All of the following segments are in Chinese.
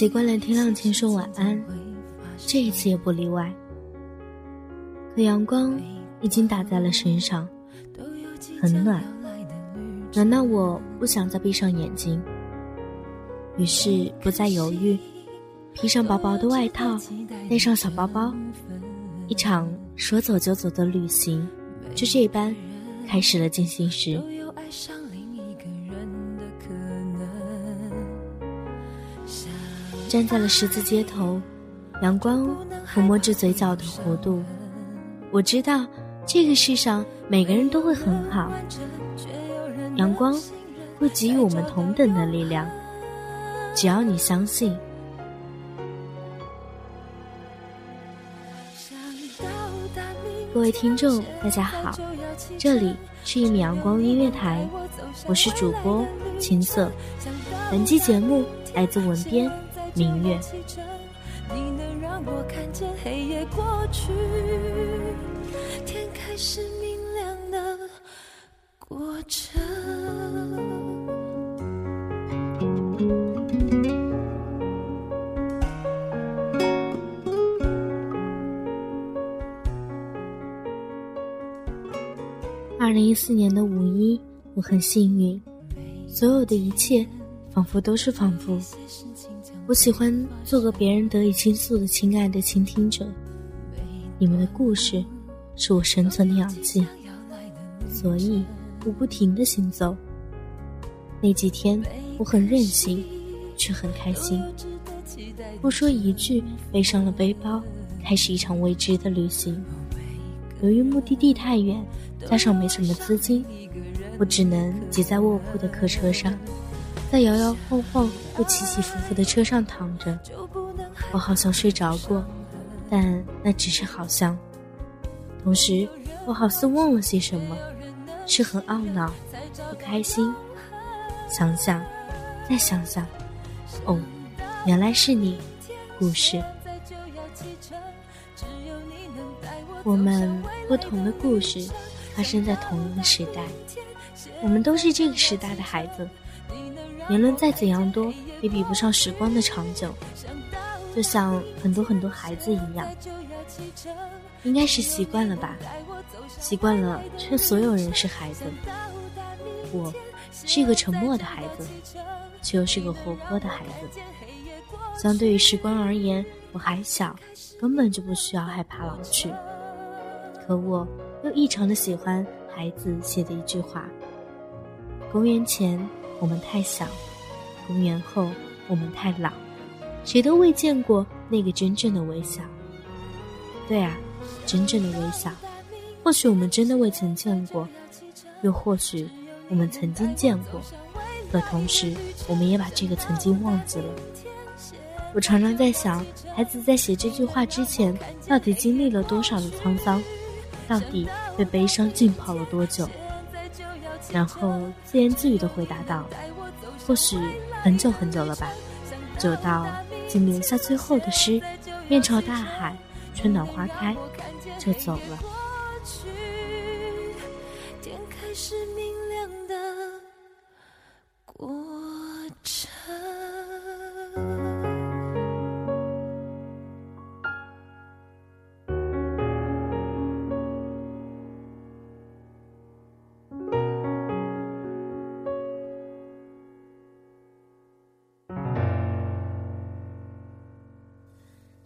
习惯了听浪琴说晚安，这一次也不例外。可阳光已经打在了身上，很暖。难道我不想再闭上眼睛？于是不再犹豫，披上薄薄的外套，带上小包包，一场说走就走的旅行，就这般开始了进行时。站在了十字街头，阳光抚摸着嘴角的弧度。我知道，这个世上每个人都会很好。阳光会给予我们同等的力量，只要你相信。各位听众，大家好，这里是一米阳光音乐台，我是主播青色。本期节目来自文编。明月。你能让我看见黑夜过去天开始明亮的过程二零一四年的五一我很幸运所有的一切仿佛都是仿佛我喜欢做个别人得以倾诉的亲爱的倾听者，你们的故事是我生存的氧气，所以我不停的行走。那几天我很任性，却很开心。不说一句，背上了背包，开始一场未知的旅行。由于目的地太远，加上没什么资金，我只能挤在卧铺的客车上。在摇摇晃晃又起起伏伏的车上躺着，我好像睡着过，但那只是好像。同时，我好似忘了些什么，是很懊恼、不开心。想想，再想想，哦，原来是你。故事，我们不同的故事发生在同一个时代，我们都是这个时代的孩子。言论再怎样多，也比不上时光的长久。就像很多很多孩子一样，应该是习惯了吧？习惯了，却所有人是孩子。我是一个沉默的孩子，却又是个活泼的孩子。相对于时光而言，我还小，根本就不需要害怕老去。可我又异常的喜欢孩子写的一句话：公元前。我们太小，公元后我们太老，谁都未见过那个真正的微笑。对啊，真正的微笑，或许我们真的未曾见过，又或许我们曾经见过，可同时我们也把这个曾经忘记了。我常常在想，孩子在写这句话之前，到底经历了多少的沧桑，到底被悲伤浸泡了多久？然后自言自语的回答道：“或许很久很久了吧，久到仅留下最后的诗，面朝大海，春暖花开，就走了。”是明亮的过程。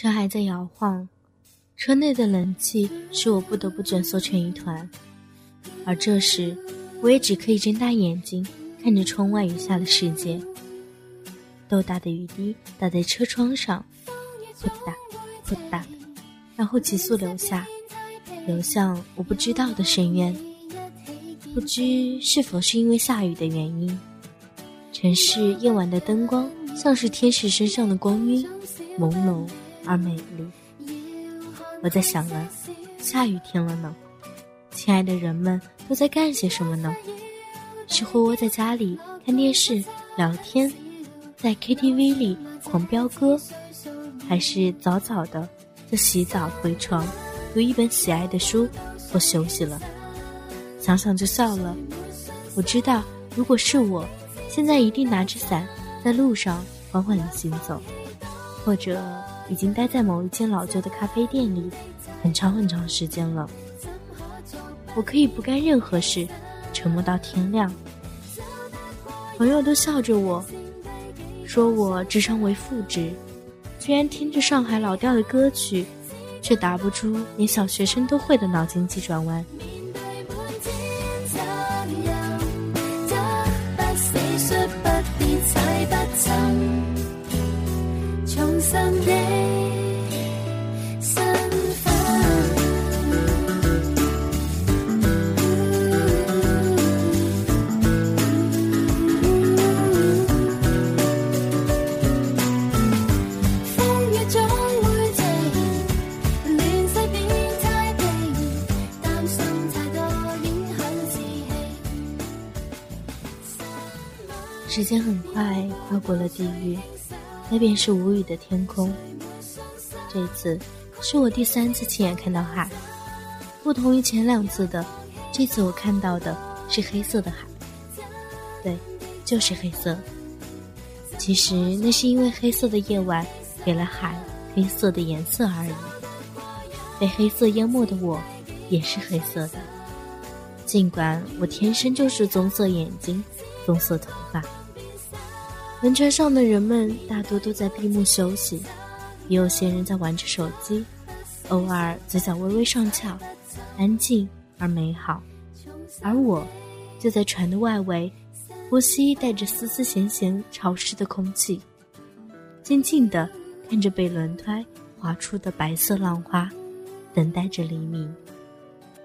车还在摇晃，车内的冷气使我不得不蜷缩成一团，而这时，我也只可以睁大眼睛看着窗外雨下的世界。豆大的雨滴打在车窗上，扑嗒扑嗒，然后急速流下，流向我不知道的深渊。不知是否是因为下雨的原因，城市夜晚的灯光像是天使身上的光晕，朦胧。而美丽。我在想了，下雨天了呢，亲爱的人们都在干些什么呢？是会窝在家里看电视聊天，在 KTV 里狂飙歌，还是早早的就洗澡回床，读一本喜爱的书或休息了？想想就笑了。我知道，如果是我，现在一定拿着伞在路上缓缓的行走，或者。已经待在某一间老旧的咖啡店里，很长很长时间了。我可以不干任何事，沉默到天亮。朋友都笑着我，说我智商为负值，居然听着上海老调的歌曲，却答不出连小学生都会的脑筋急转弯。时间很快跨过了地狱，那便是无语的天空。这次是我第三次亲眼看到海，不同于前两次的，这次我看到的是黑色的海。对，就是黑色。其实那是因为黑色的夜晚给了海黑色的颜色而已。被黑色淹没的我，也是黑色的。尽管我天生就是棕色眼睛、棕色头发。轮船上的人们大多都在闭目休息，也有些人在玩着手机，偶尔嘴角微微上翘，安静而美好。而我，就在船的外围，呼吸带着丝丝咸咸潮湿的空气，静静地看着被轮胎划出的白色浪花，等待着黎明。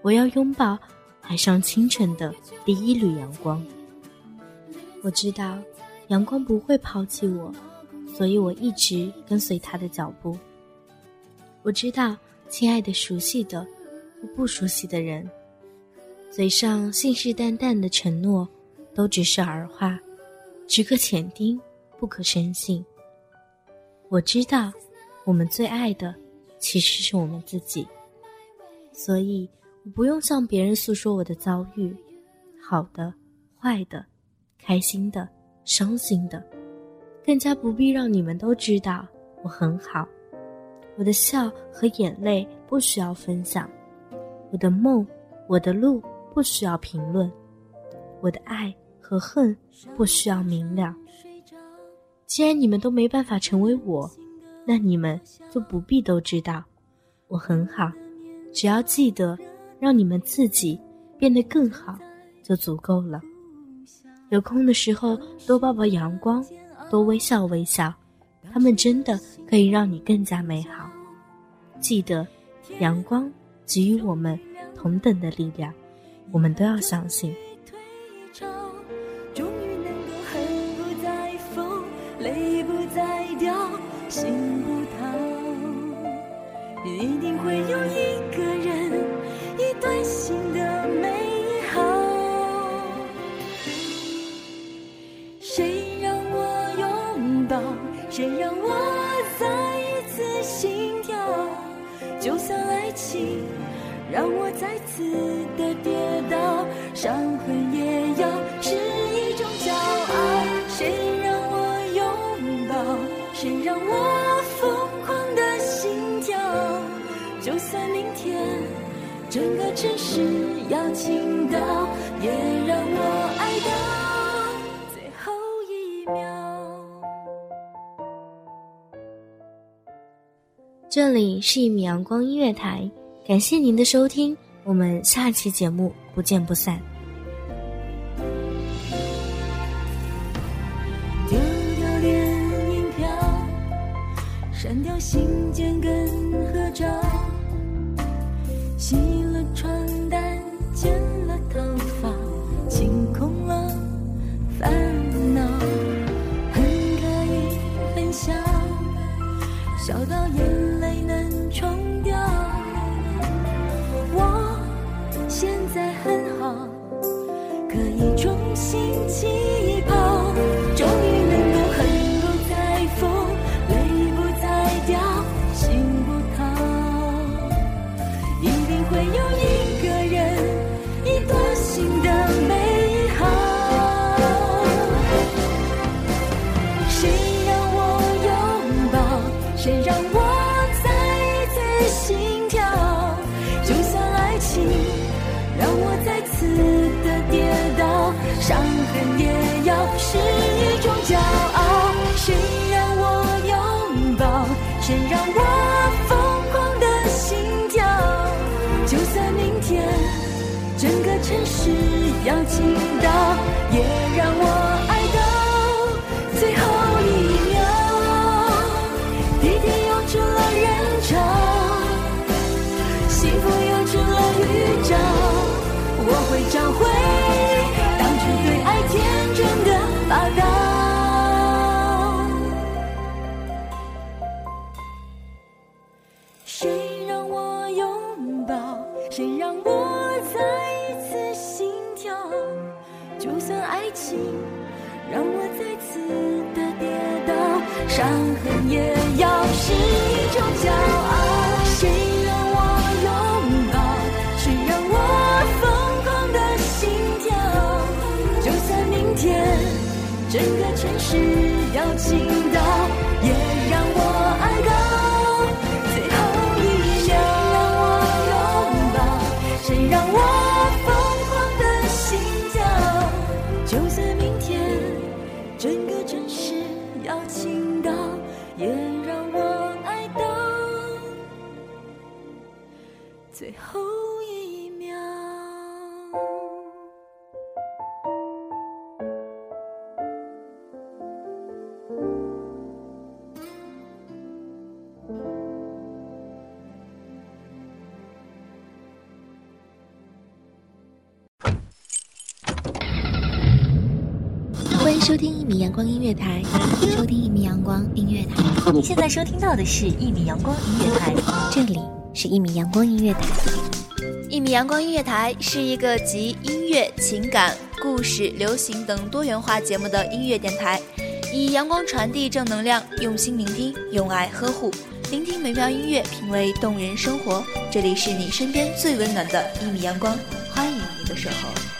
我要拥抱海上清晨的第一缕阳光。我知道。阳光不会抛弃我，所以我一直跟随他的脚步。我知道，亲爱的、熟悉的或不熟悉的人，嘴上信誓旦旦的承诺，都只是儿话，只可浅听，不可深信。我知道，我们最爱的其实是我们自己，所以我不用向别人诉说我的遭遇，好的、坏的、开心的。伤心的，更加不必让你们都知道我很好。我的笑和眼泪不需要分享，我的梦，我的路不需要评论，我的爱和恨不需要明了。既然你们都没办法成为我，那你们就不必都知道我很好。只要记得让你们自己变得更好，就足够了。有空的时候多抱抱阳光，多微笑微笑，他们真的可以让你更加美好。记得，阳光给予我们同等的力量，我们都要相信。终于能够恨不再疯，泪不再掉，心不逃，个城市要倾倒，也让我爱到最后一秒。这里是一米阳光音乐台，感谢您的收听，我们下期节目不见不散。丢掉脸银票，删掉信件跟合照，洗了床单，剪了头发，清空了烦恼，很可以，很笑，笑到眼泪能冲掉。我现在很跌倒，伤痕也要是一种骄傲。谁让我拥抱，谁让我疯狂的心跳，就算明天整个城市要倾倒，也让我谁让我再一次心跳，就算爱情让我再次的跌倒，伤痕也要是一种骄傲。收听一米阳光音乐台，收听一米阳光音乐台，你现在收听到的是《一米阳光音乐台》，这里是一米阳光音乐台。一米阳光音乐台是一个集音乐、情感、故事、流行等多元化节目的音乐电台，以阳光传递正能量，用心聆听，用爱呵护，聆听美妙音乐，品味动人生活。这里是你身边最温暖的一米阳光，欢迎你的守候。